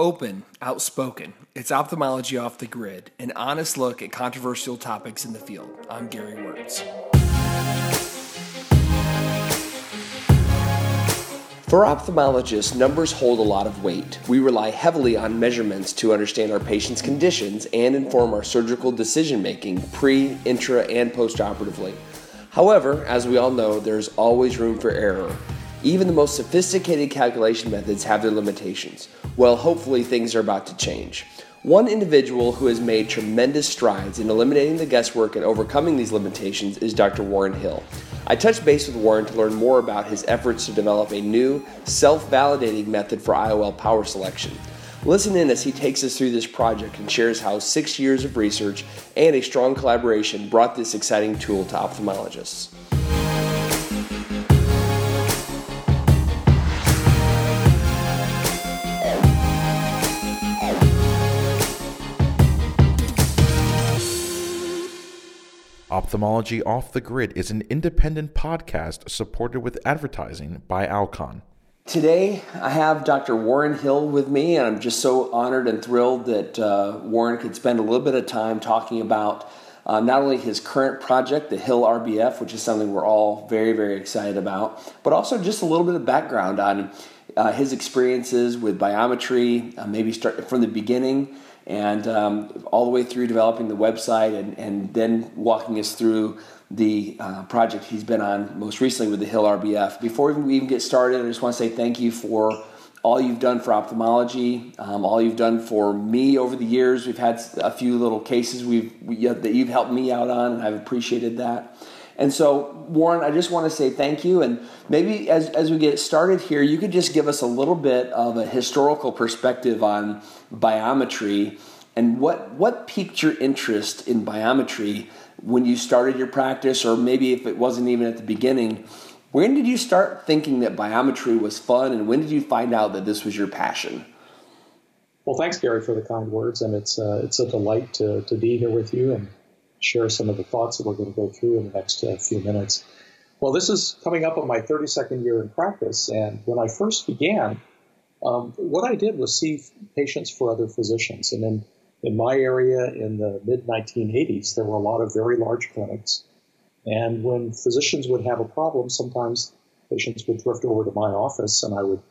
Open, outspoken. It's ophthalmology off the grid, an honest look at controversial topics in the field. I'm Gary Wörtz. For ophthalmologists, numbers hold a lot of weight. We rely heavily on measurements to understand our patients' conditions and inform our surgical decision making pre, intra, and postoperatively. However, as we all know, there's always room for error. Even the most sophisticated calculation methods have their limitations. Well, hopefully, things are about to change. One individual who has made tremendous strides in eliminating the guesswork and overcoming these limitations is Dr. Warren Hill. I touched base with Warren to learn more about his efforts to develop a new, self validating method for IOL power selection. Listen in as he takes us through this project and shares how six years of research and a strong collaboration brought this exciting tool to ophthalmologists. Ophthalmology Off the Grid is an independent podcast supported with advertising by Alcon. Today, I have Dr. Warren Hill with me, and I'm just so honored and thrilled that uh, Warren could spend a little bit of time talking about uh, not only his current project, the Hill RBF, which is something we're all very, very excited about, but also just a little bit of background on uh, his experiences with biometry, uh, maybe start from the beginning and um, all the way through developing the website and, and then walking us through the uh, project he's been on most recently with the Hill RBF. Before we even get started, I just want to say thank you for all you've done for ophthalmology, um, all you've done for me over the years. We've had a few little cases we've we, that you've helped me out on, and I've appreciated that. And so, Warren, I just want to say thank you. And maybe as, as we get started here, you could just give us a little bit of a historical perspective on biometry and what, what piqued your interest in biometry when you started your practice, or maybe if it wasn't even at the beginning. When did you start thinking that biometry was fun, and when did you find out that this was your passion? Well, thanks, Gary, for the kind words, and it's uh, it's a delight to, to be here with you and share some of the thoughts that we're going to go through in the next uh, few minutes. Well, this is coming up on my 32nd year in practice, and when I first began, um, what I did was see patients for other physicians. And in, in my area in the mid 1980s, there were a lot of very large clinics. And when physicians would have a problem, sometimes patients would drift over to my office and I would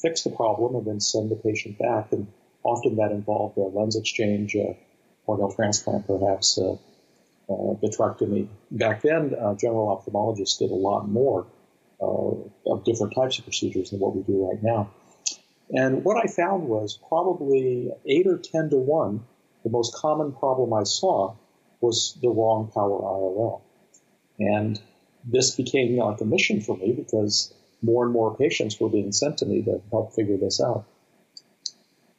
fix the problem and then send the patient back. And often that involved a lens exchange, a corneal transplant, perhaps, vitrectomy. Back then, uh, general ophthalmologists did a lot more uh, of different types of procedures than what we do right now. And what I found was probably 8 or 10 to 1, the most common problem I saw was the wrong power IOL. And this became like a mission for me because more and more patients were being sent to me to help figure this out.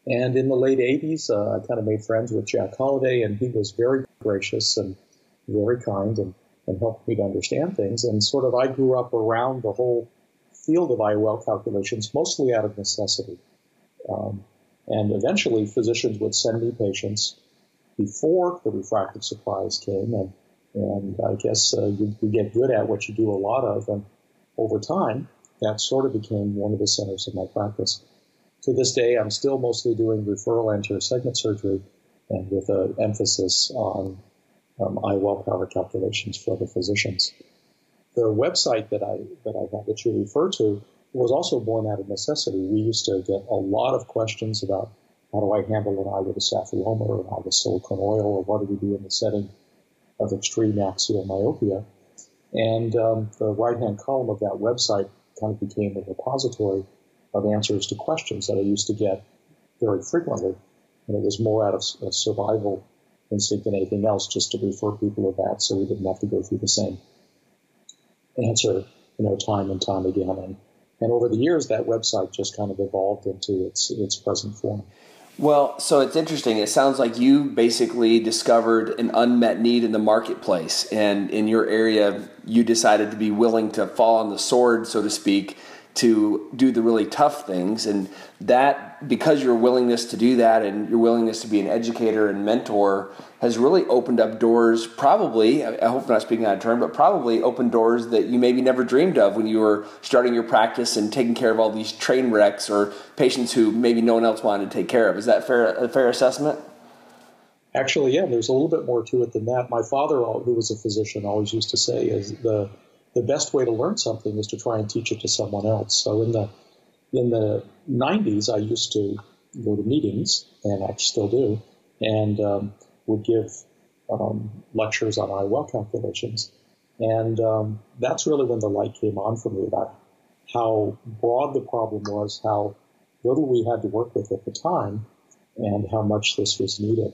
And in the late 80s, uh, I kind of made friends with Jack Holladay, and he was very gracious and very kind and, and helped me to understand things. And sort of I grew up around the whole field of IOL calculations, mostly out of necessity. Um, and eventually, physicians would send me patients before the refractive supplies came. And, and I guess uh, you, you get good at what you do a lot of. And over time, that sort of became one of the centers of my practice. To this day, I'm still mostly doing referral anterior segment surgery and with an emphasis on um, IOL power calculations for other physicians. The website that I that I had that you refer to was also born out of necessity. We used to get a lot of questions about how do I handle an eye with a staphyloma or an eye with silicone oil, or what do we do in the setting of extreme axial myopia. And um, the right hand column of that website kind of became a repository of answers to questions that I used to get very frequently. And it was more out of survival instinct than anything else, just to refer people to that so we didn't have to go through the same answer, you know, time and time again. And, and over the years, that website just kind of evolved into its, its present form. Well, so it's interesting. It sounds like you basically discovered an unmet need in the marketplace, and in your area, you decided to be willing to fall on the sword, so to speak, to do the really tough things. And that, because your willingness to do that and your willingness to be an educator and mentor, has really opened up doors, probably, I hope I'm not speaking out of turn, but probably opened doors that you maybe never dreamed of when you were starting your practice and taking care of all these train wrecks or patients who maybe no one else wanted to take care of. Is that fair, a fair assessment? Actually, yeah, there's a little bit more to it than that. My father, who was a physician, always used to say is the the best way to learn something is to try and teach it to someone else. So in the in the 90s, I used to go to meetings, and I still do, and um, would give um, lectures on IOL calculations. And um, that's really when the light came on for me about how broad the problem was, how little we had to work with at the time, and how much this was needed.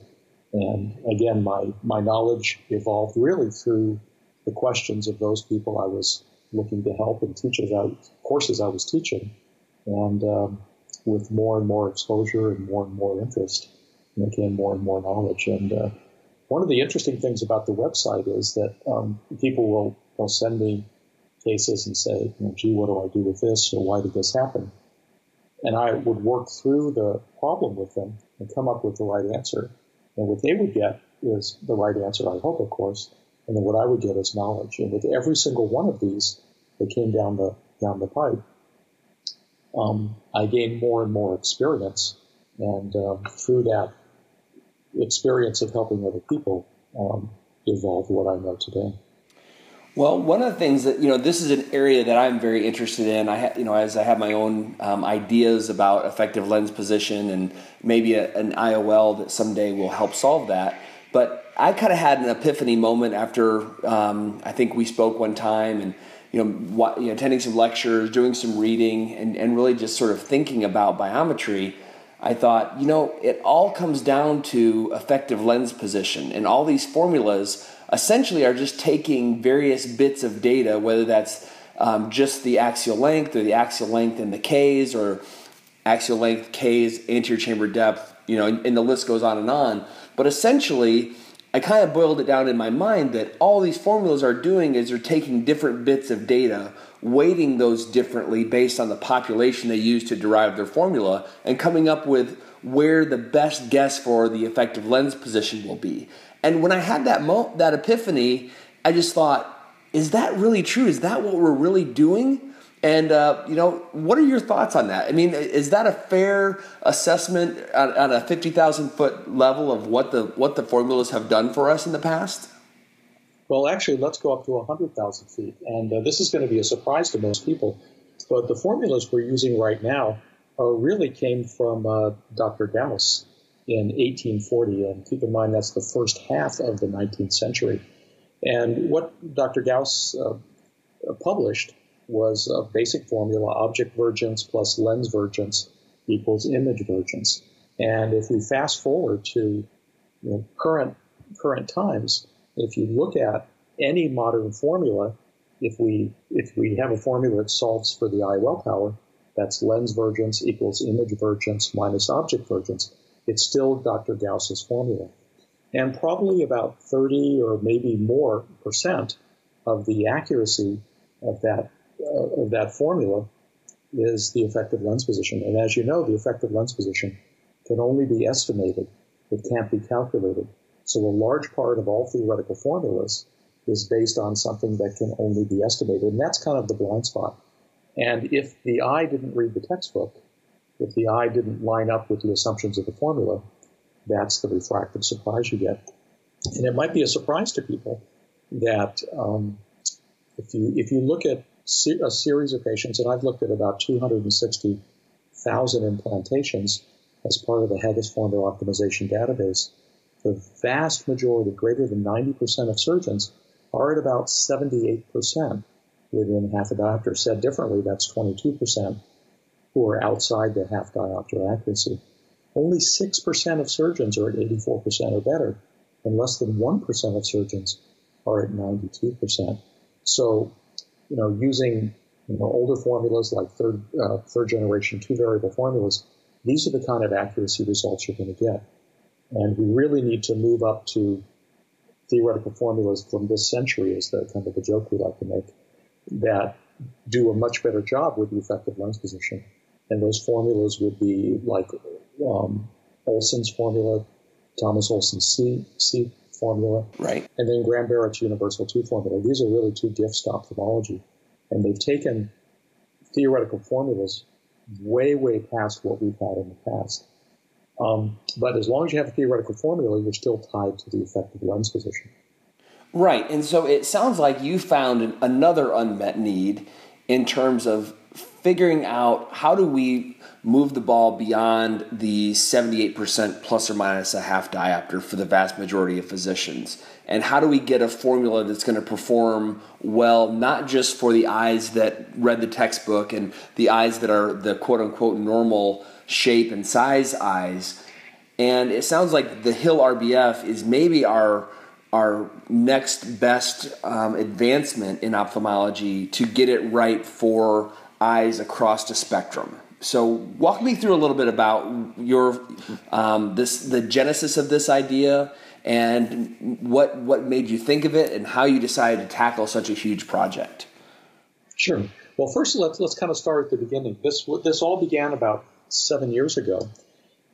And again, my, my knowledge evolved really through the questions of those people I was looking to help and teachers I, courses I was teaching. And um, with more and more exposure and more and more interest, there came more and more knowledge. And uh, one of the interesting things about the website is that um, people will, will send me cases and say, know, gee, what do I do with this? Or why did this happen? And I would work through the problem with them and come up with the right answer. And what they would get is the right answer, I hope, of course. And then what I would get is knowledge. And with every single one of these that came down the down the pipe, um, I gained more and more experience. And um, through that experience of helping other people, um, evolved what I know today. Well, one of the things that you know, this is an area that I'm very interested in. I, ha- you know, as I have my own um, ideas about effective lens position and maybe a, an IOL that someday will help solve that. But I kind of had an epiphany moment after um, I think we spoke one time and you know, you know, attending some lectures, doing some reading, and, and really just sort of thinking about biometry. I thought, you know, it all comes down to effective lens position, and all these formulas essentially are just taking various bits of data, whether that's um, just the axial length or the axial length and the Ks or axial length, Ks, anterior chamber depth, you know, and, and the list goes on and on. But essentially, I kind of boiled it down in my mind that all these formulas are doing is they're taking different bits of data, weighting those differently based on the population they use to derive their formula, and coming up with where the best guess for the effective lens position will be. And when I had that mo- that epiphany, I just thought, is that really true? Is that what we're really doing? And uh, you know, what are your thoughts on that? I mean, is that a fair assessment on, a fifty thousand foot level of what the what the formulas have done for us in the past? Well, actually, let's go up to hundred thousand feet, and uh, this is going to be a surprise to most people. But the formulas we're using right now uh, really came from uh, Dr. Gauss in 1840, and keep in mind that's the first half of the 19th century. And what Dr. Gauss uh, published was a basic formula object vergence plus lens vergence equals image vergence. And if we fast forward to you know, current current times, if you look at any modern formula, if we if we have a formula that solves for the IOL power, that's lens vergence equals image vergence minus object vergence, it's still Dr. Gauss's formula. And probably about 30 or maybe more percent of the accuracy of that of that formula is the effective lens position. And as you know, the effective lens position can only be estimated, it can't be calculated. So a large part of all theoretical formulas is based on something that can only be estimated. And that's kind of the blind spot. And if the eye didn't read the textbook, if the eye didn't line up with the assumptions of the formula, that's the refractive surprise you get. And it might be a surprise to people that um, if you if you look at a series of patients, and I've looked at about 260,000 implantations as part of the Haigis formula optimization database. The vast majority, greater than 90% of surgeons, are at about 78% within half a diopter. Said differently, that's 22% who are outside the half diopter accuracy. Only 6% of surgeons are at 84% or better, and less than 1% of surgeons are at 92%. So you know, using you know, older formulas like third, uh, third generation two variable formulas, these are the kind of accuracy results you're going to get. And we really need to move up to theoretical formulas from this century is the kind of the joke we like to make that do a much better job with the effective lens position. And those formulas would be like um, Olsen's formula, Thomas Olsen's C, C formula, right, and then Graham Barrett's Universal 2 formula. These are really two gifts to ophthalmology. And they've taken theoretical formulas way, way past what we've had in the past. Um, but as long as you have a theoretical formula, you're still tied to the effective lens position. Right. And so it sounds like you found another unmet need in terms of figuring out how do we move the ball beyond the 78% plus or minus a half diopter for the vast majority of physicians? And how do we get a formula that's going to perform well not just for the eyes that read the textbook and the eyes that are the quote unquote normal shape and size eyes? And it sounds like the hill rbf is maybe our our next best um, advancement in ophthalmology to get it right for eyes across the spectrum. So, walk me through a little bit about your um, this the genesis of this idea and what what made you think of it and how you decided to tackle such a huge project. Sure. Well, first let's let's kind of start at the beginning. This this all began about seven years ago,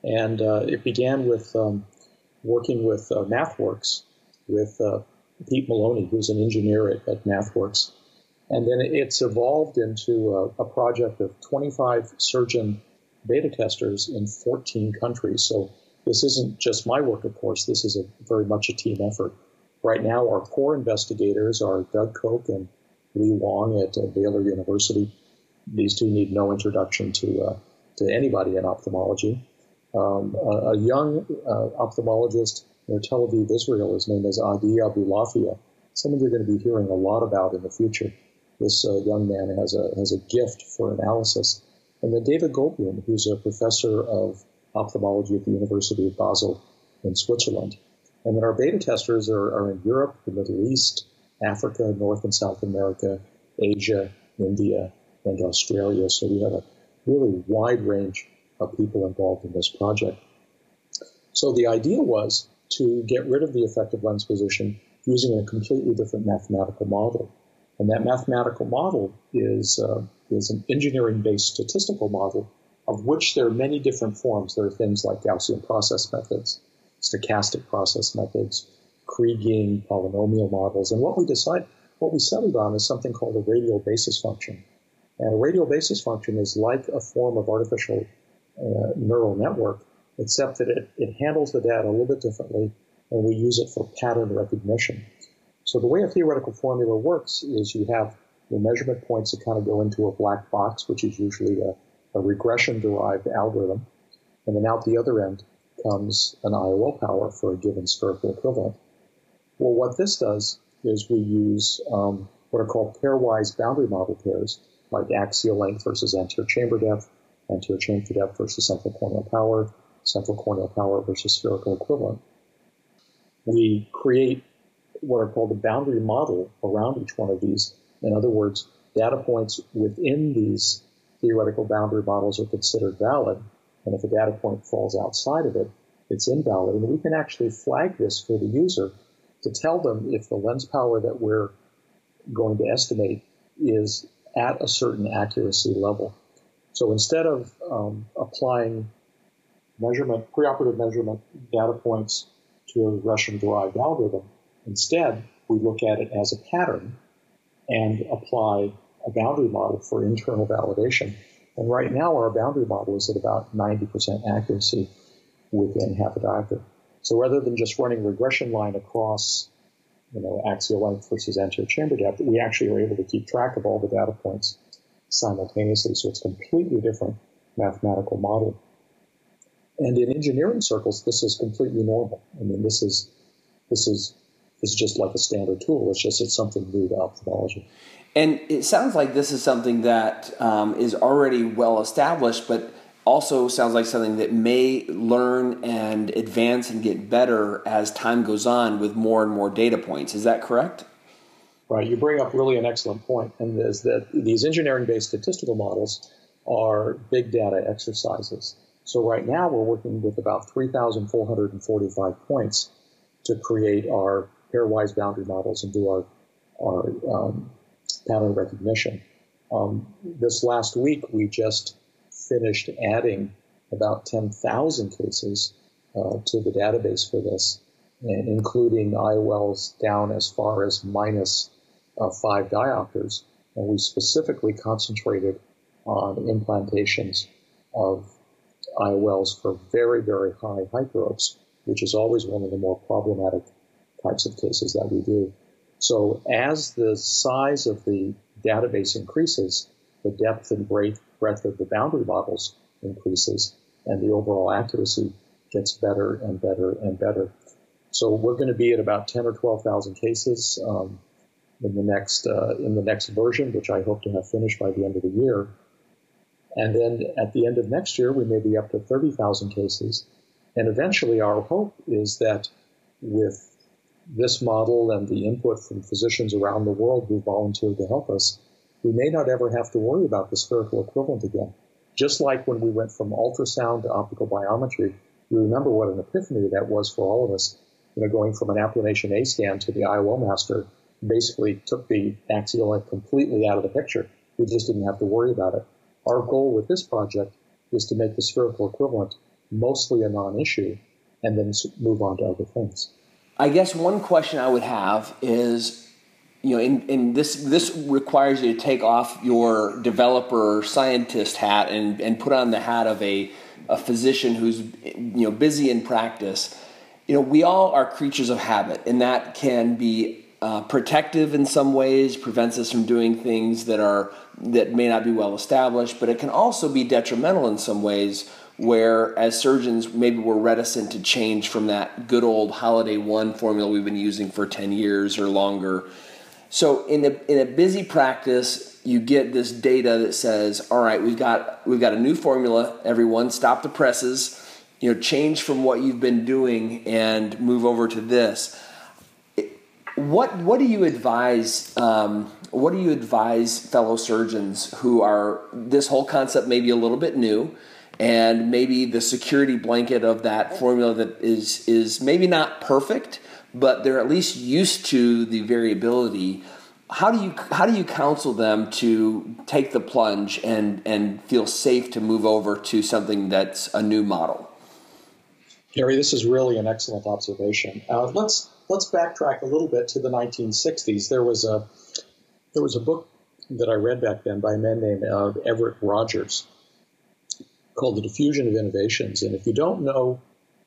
and uh, it began with um, working with uh, MathWorks with uh, Pete Maloney, who's an engineer at, at MathWorks, and then it's evolved into a, a, project of 25 surgeon beta testers in 14 countries. So this isn't just my work, of course. This is a, very much a team effort. Right now, our core investigators are Doug Koch and Li Wang at uh, Baylor University. These two need no introduction to uh, to anybody in ophthalmology. Um, a, a, young uh, ophthalmologist near Tel Aviv, Israel. is name as Adi Abulafia. Someone you're going to be hearing a lot about in the future. This uh, young man has a has a gift for analysis. And then David Goldblum, who's a professor of ophthalmology at the University of Basel in Switzerland. And then our beta testers are, are in Europe, the Middle East, Africa, North and South America, Asia, India, and Australia. So we have a really wide range of people involved in this project. So the idea was to get rid of the effective lens position using a completely different mathematical model. And that mathematical model is, uh, is an engineering based statistical model of which there are many different forms. There are things like Gaussian process methods, stochastic process methods, Kriging, polynomial models. And what we decide, what we settled on is something called a radial basis function. And a radial basis function is like a form of artificial uh, neural network, except that it, it handles the data a little bit differently, and we use it for pattern recognition. So the way a theoretical formula works is you have your measurement points that kind of go into a black box, which is usually a, a regression-derived algorithm, and then out the other end comes an IOL power for a given spherical equivalent. Well, what this does is we use um, what are called pairwise boundary model pairs, like axial length versus anterior chamber depth, anterior chamber depth versus central corneal power, central corneal power versus spherical equivalent. We create what are called a boundary model around each one of these. In other words, data points within these theoretical boundary models are considered valid. And if a data point falls outside of it, it's invalid. And we can actually flag this for the user to tell them if the lens power that we're going to estimate is at a certain accuracy level. So instead of um, applying measurement, preoperative measurement data points to a regression derived algorithm, Instead, we look at it as a pattern and apply a boundary model for internal validation. And right now, our boundary model is at about 90% accuracy within half a diopter. So rather than just running regression line across, you know, axial length versus anterior chamber depth, we actually are able to keep track of all the data points simultaneously. So it's a completely different mathematical model. And in engineering circles, this is completely normal. I mean, this is this is is just like a standard tool. It's just it's something new to ophthalmology. And it sounds like this is something that um, is already well established, but also sounds like something that may learn and advance and get better as time goes on with more and more data points. Is that correct? Right. You bring up really an excellent point, and is that these engineering-based statistical models are big data exercises. So right now we're working with about 3,445 points to create our pairwise boundary models and do our, our um, pattern recognition. Um, this last week, we just finished adding about 10,000 cases uh, to the database for this, including IOLs down as far as minus uh, five diopters. And we specifically concentrated on implantations of IOLs for very, very high hyperopes, which is always one of the more problematic types of cases that we do. So as the size of the database increases, the depth and breadth, breadth of the boundary models increases, and the overall accuracy gets better and better and better. So we're going to be at about 10 or 12,000 cases um, in the next uh, in the next version, which I hope to have finished by the end of the year. And then at the end of next year, we may be up to 30,000 cases. And eventually, our hope is that with this model and the input from physicians around the world who volunteered to help us, we may not ever have to worry about the spherical equivalent again. Just like when we went from ultrasound to optical biometry, you remember what an epiphany that was for all of us. You know, going from an Applanation A scan to the IOL master basically took the axial length completely out of the picture. We just didn't have to worry about it. Our goal with this project is to make the spherical equivalent mostly a non-issue and then move on to other things. I guess one question I would have is, you know, in, in this this requires you to take off your developer scientist hat and, and put on the hat of a, a physician who's you know busy in practice. You know, we all are creatures of habit, and that can be uh, protective in some ways, prevents us from doing things that are that may not be well established, but it can also be detrimental in some ways where as surgeons maybe we're reticent to change from that good old Holladay one formula we've been using for 10 years or longer. So in a, in a busy practice you get this data that says all right we've got we've got a new formula. Everyone stop the presses. You know change from what you've been doing and move over to this. What what do you advise um, what do you advise fellow surgeons who are this whole concept may be a little bit new and maybe the security blanket of that formula that is is maybe not perfect, but they're at least used to the variability. How do you how do you counsel them to take the plunge and and feel safe to move over to something that's a new model? Gary, this is really an excellent observation. Uh, let's let's backtrack a little bit to the 1960s. There was a there was a book that I read back then by a man named uh, Everett Rogers, called The Diffusion of Innovations. And if you don't know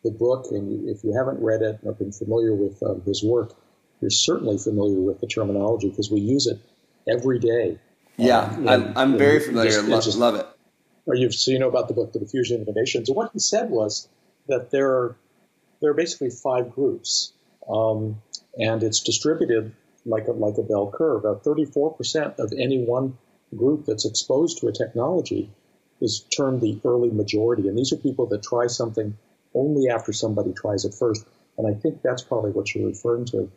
the book and if you haven't read it or been familiar with um, his work, you're certainly familiar with the terminology because we use it every day. Yeah, um, I'm, I'm very familiar. Just, love, just, love it. Or you so you know about the book, The Diffusion of Innovations. And what he said was that there are there are basically five groups, um, and it's distributed like a, like a bell curve. About 34% of any one group that's exposed to a technology is termed the early majority. And these are people that try something only after somebody tries it first. And I think that's probably what you're referring to.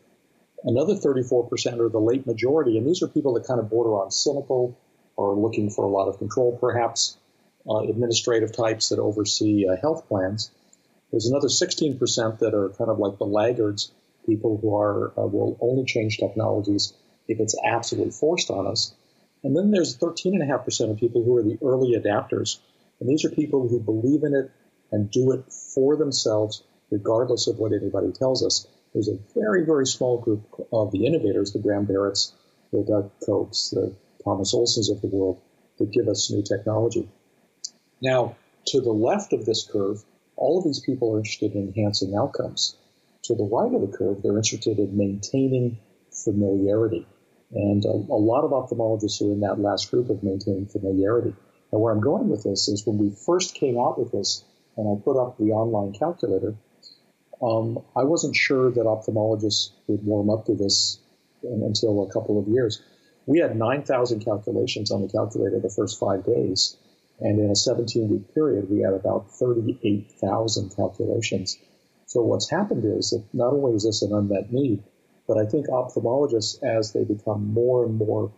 Another 34% are the late majority. And these are people that kind of border on cynical or looking for a lot of control, perhaps uh, administrative types that oversee uh, health plans. There's another 16% that are kind of like the laggards, people who are uh, will only change technologies if it's absolutely forced on us. And then there's 13.5% of people who are the early adapters. And these are people who believe in it and do it for themselves, regardless of what anybody tells us. There's a very, very small group of the innovators, the Graham Barretts, the Doug Kochs, the Thomas Olsens of the world, that give us new technology. Now, to the left of this curve, all of these people are interested in enhancing outcomes. To the right of the curve, they're interested in maintaining familiarity. And a, a, lot of ophthalmologists are in that last group of maintaining familiarity. And where I'm going with this is when we first came out with this, and I put up the online calculator, um, I wasn't sure that ophthalmologists would warm up to this until a couple of years. We had 9,000 calculations on the calculator the first five days. And in a 17 week period, we had about 38,000 calculations. So what's happened is that not only is this an unmet need, but I think ophthalmologists, as they become more and more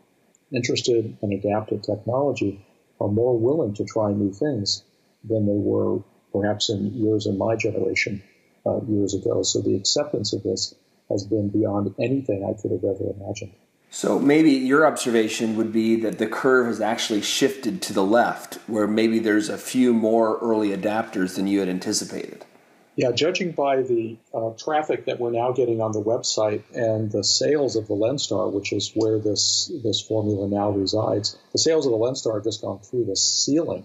interested in adaptive technology, are more willing to try new things than they were perhaps in years in my generation uh, years ago. So the acceptance of this has been beyond anything I could have ever imagined. So maybe your observation would be that the curve has actually shifted to the left, where maybe there's a few more early adapters than you had anticipated. Yeah, judging by the uh, traffic that we're now getting on the website and the sales of the Lenstar, which is where this this formula now resides, the sales of the Lenstar have just gone through the ceiling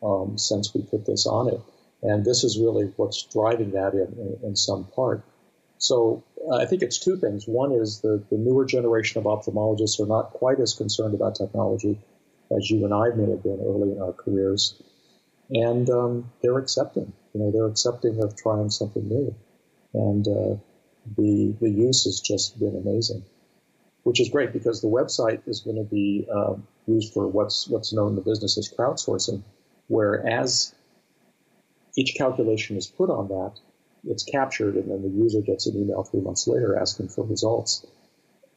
um, since we put this on it, and this is really what's driving that in, in, in some part. So uh, I think it's two things. One is the, the newer generation of ophthalmologists are not quite as concerned about technology as you and I may have been early in our careers, and um, they're accepting you know, they're accepting of trying something new. And uh, the, the use has just been amazing, which is great because the website is going to be um, used for what's, what's known in the business as crowdsourcing, where as each calculation is put on that, it's captured, and then the user gets an email three months later asking for results.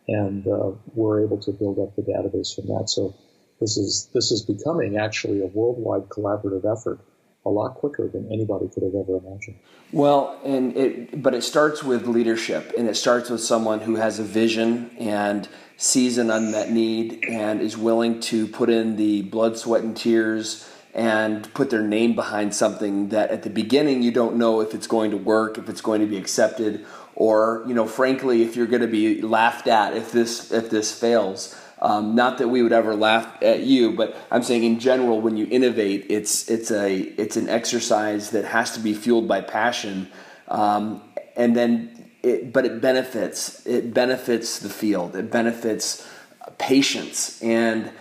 And uh, we're able to build up the database from that. So this is this is becoming actually a worldwide collaborative effort a lot quicker than anybody could have ever imagined. Well, and it, but it starts with leadership, and it starts with someone who has a vision and sees an unmet need and is willing to put in the blood, sweat, and tears and put their name behind something that at the beginning you don't know if it's going to work, if it's going to be accepted, or you know, frankly, if you're going to be laughed at if this if this fails. Um, not that we would ever laugh at you, but I'm saying in general, when you innovate, it's it's a it's an exercise that has to be fueled by passion, um, and then it, but it benefits it benefits the field, it benefits patients, and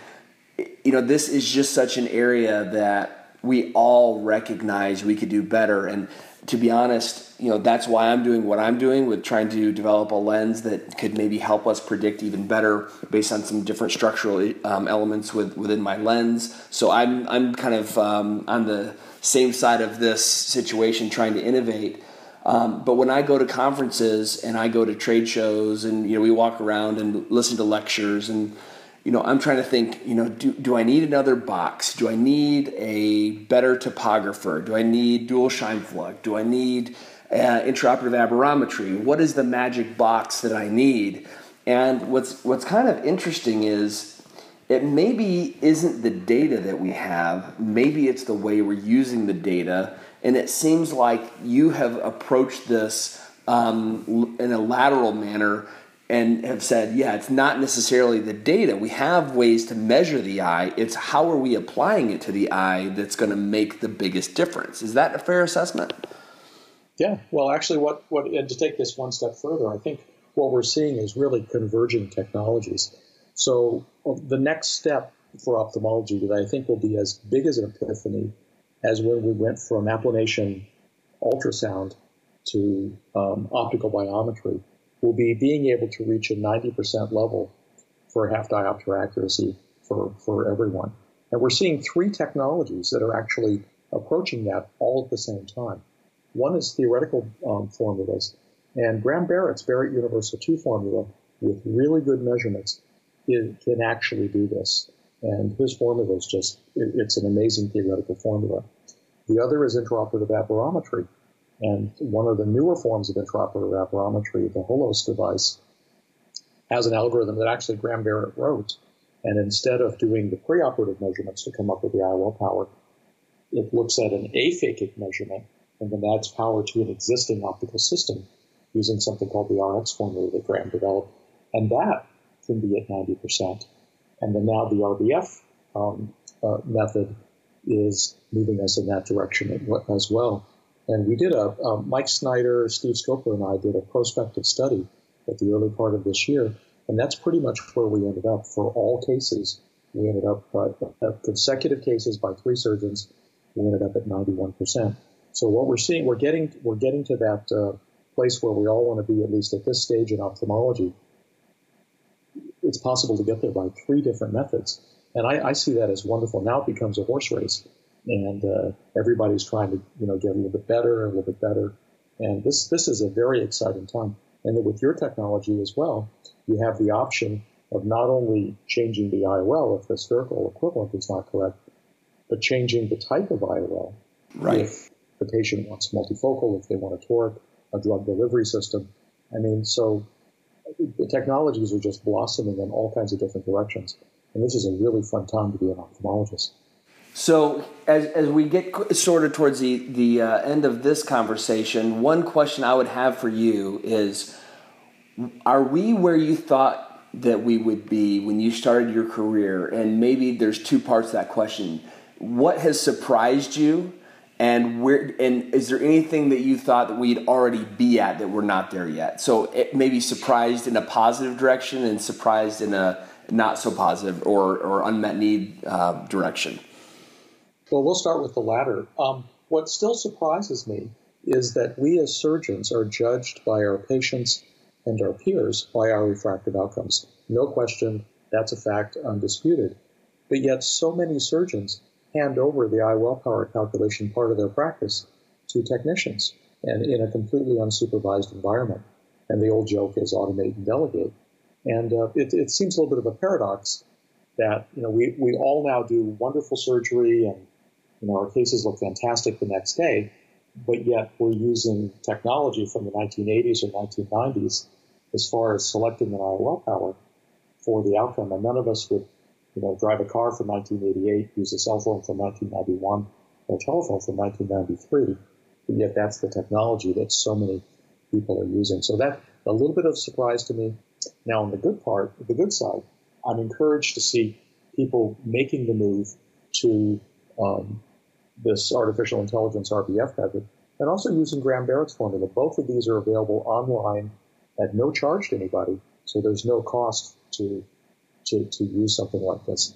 you know this is just such an area that we all recognize we could do better, and to be honest, you know that's why I'm doing what I'm doing with trying to develop a lens that could maybe help us predict even better based on some different structural um, elements with, within my lens. So I'm I'm kind of um, on the same side of this situation, trying to innovate. Um, but when I go to conferences and I go to trade shows and you know we walk around and listen to lectures and you know, I'm trying to think, you know, do, do I need another box? Do I need a better topographer? Do I need dual Scheimpflug? Do I need uh, intraoperative aberrometry? What is the magic box that I need? And what's what's kind of interesting is it maybe isn't the data that we have. Maybe it's the way we're using the data. And it seems like you have approached this um, in a lateral manner and have said, yeah, it's not necessarily the data. We have ways to measure the eye. It's how are we applying it to the eye that's going to make the biggest difference. Is that a fair assessment? Yeah. Well, actually, what what and to take this one step further, I think what we're seeing is really converging technologies. So the next step for ophthalmology that I think will be as big as an epiphany as when we went from applanation ultrasound to um, optical biometry will be being able to reach a 90% level for half diopter accuracy for, for everyone. And we're seeing three technologies that are actually approaching that all at the same time. One is theoretical um, formulas, and Graham Barrett's Barrett Universal 2 formula with really good measurements it can actually do this. And his formula is just, it, it's an amazing theoretical formula. The other is intraoperative aberrometry, and one of the newer forms of intraoperative aberrometry, the Holos device, has an algorithm that actually Graham Barrett wrote. And instead of doing the preoperative measurements to come up with the IOL power, it looks at an aphakic measurement and then adds power to an existing optical system using something called the RX formula that Graham developed. And that can be at 90%. And then now the RBF um, uh, method is moving us in that direction as well. And we did a, um, Mike Snyder, Steve Skopler, and I did a prospective study at the early part of this year. And that's pretty much where we ended up for all cases. We ended up uh, consecutive cases by three surgeons. We ended up at 91%. So what we're seeing, we're getting, we're getting to that uh, place where we all want to be, at least at this stage in ophthalmology. It's possible to get there by three different methods. And I, I see that as wonderful. Now it becomes a horse race and uh, everybody's trying to you know get a little bit better a little bit better. And this this is a very exciting time. And with your technology as well, you have the option of not only changing the IOL if the spherical equivalent is not correct, but changing the type of IOL. Right. If the patient wants multifocal, if they want a toric, a drug delivery system. I mean, so the technologies are just blossoming in all kinds of different directions. And this is a really fun time to be an ophthalmologist. So, as, as we get sort of towards the, the uh, end of this conversation, one question I would have for you is Are we where you thought that we would be when you started your career? And maybe there's two parts to that question. What has surprised you? And where and is there anything that you thought that we'd already be at that we're not there yet? So it maybe surprised in a positive direction and surprised in a not so positive or, or unmet need uh, direction. Well, we'll start with the latter. Um, what still surprises me is that we as surgeons are judged by our patients and our peers by our refractive outcomes. No question, that's a fact, undisputed. But yet, so many surgeons hand over the IOL power calculation part of their practice to technicians and in a completely unsupervised environment. And the old joke is automate and delegate. And uh, it, it seems a little bit of a paradox that you know we, we all now do wonderful surgery and you know, our cases look fantastic the next day, but yet we're using technology from the 1980s or 1990s as far as selecting an IOL power for the outcome. And none of us would, you know, drive a car from 1988, use a cell phone from 1991, or a telephone from 1993. But yet that's the technology that so many people are using. So that a little bit of surprise to me. Now, on the good part, the good side, I'm encouraged to see people making the move to um, this artificial intelligence RBF method, and also using Graham-Barrett's formula. Both of these are available online at no charge to anybody, so there's no cost to to, to use something like this.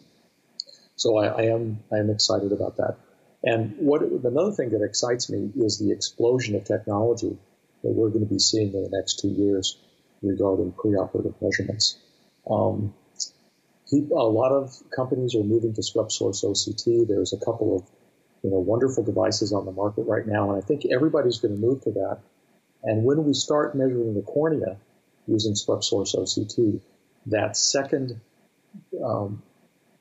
So I, I am I am excited about that. And what another thing that excites me is the explosion of technology that we're going to be seeing in the next two years regarding preoperative measurements. Um, a lot of companies are moving to swept source OCT. There's a couple of you know, wonderful devices on the market right now, and I think everybody's going to move to that. And when we start measuring the cornea using swept source OCT, that second um,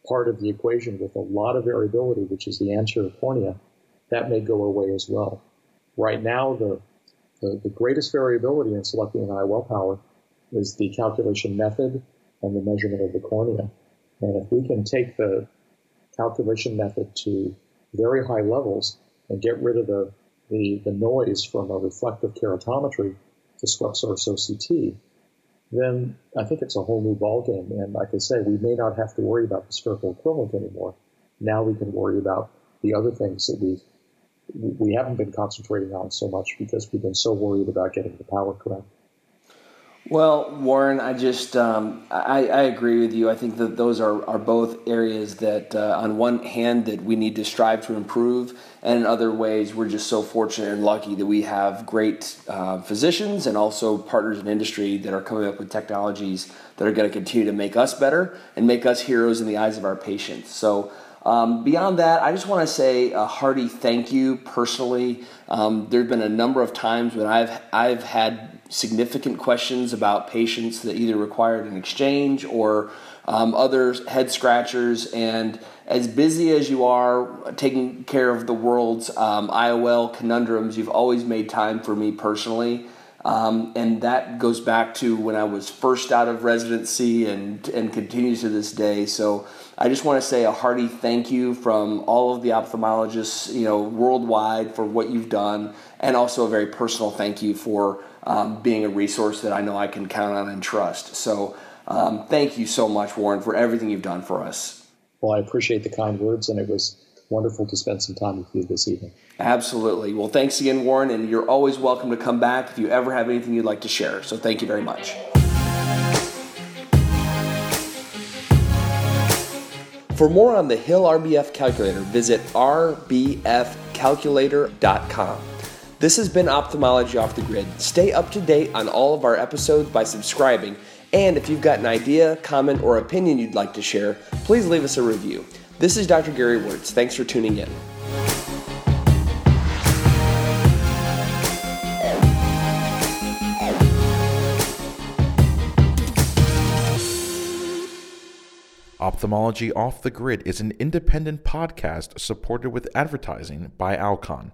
part of the equation with a lot of variability, which is the anterior cornea, that may go away as well. Right now, the, the, the greatest variability in selecting an IOL power is the calculation method and the measurement of the cornea. And if we can take the calculation method to very high levels and get rid of the, the, the noise from a reflective keratometry to swept source OCT, then I think it's a whole new ballgame. And like I say, we may not have to worry about the spherical equivalent anymore. Now we can worry about the other things that we we haven't been concentrating on so much because we've been so worried about getting the power correct. Well, Warren, I just um, I, I, agree with you. I think that those are, are both areas that, uh, on one hand, that we need to strive to improve, and in other ways, we're just so fortunate and lucky that we have great uh, physicians and also partners in industry that are coming up with technologies that are going to continue to make us better and make us heroes in the eyes of our patients. So. Um, beyond that, I just want to say a hearty thank you personally. Um, there have been a number of times when I've I've had significant questions about patients that either required an exchange or um, other head scratchers. And as busy as you are taking care of the world's um, IOL conundrums, you've always made time for me personally. Um, and that goes back to when I was first out of residency and, and continues to this day. So I just want to say a hearty thank you from all of the ophthalmologists, you know, worldwide for what you've done, and also a very personal thank you for um, being a resource that I know I can count on and trust. So um, thank you so much, Warren, for everything you've done for us. Well, I appreciate the kind words, and it was wonderful to spend some time with you this evening. Absolutely. Well, thanks again, Warren, and you're always welcome to come back if you ever have anything you'd like to share. So thank you very much. For more on the Hill RBF calculator, visit rbfcalculator.com. This has been Ophthalmology Off the Grid. Stay up to date on all of our episodes by subscribing. And if you've got an idea, comment, or opinion you'd like to share, please leave us a review. This is Dr. Gary Wörtz. Thanks for tuning in. Ophthalmology Off the Grid is an independent podcast supported with advertising by Alcon.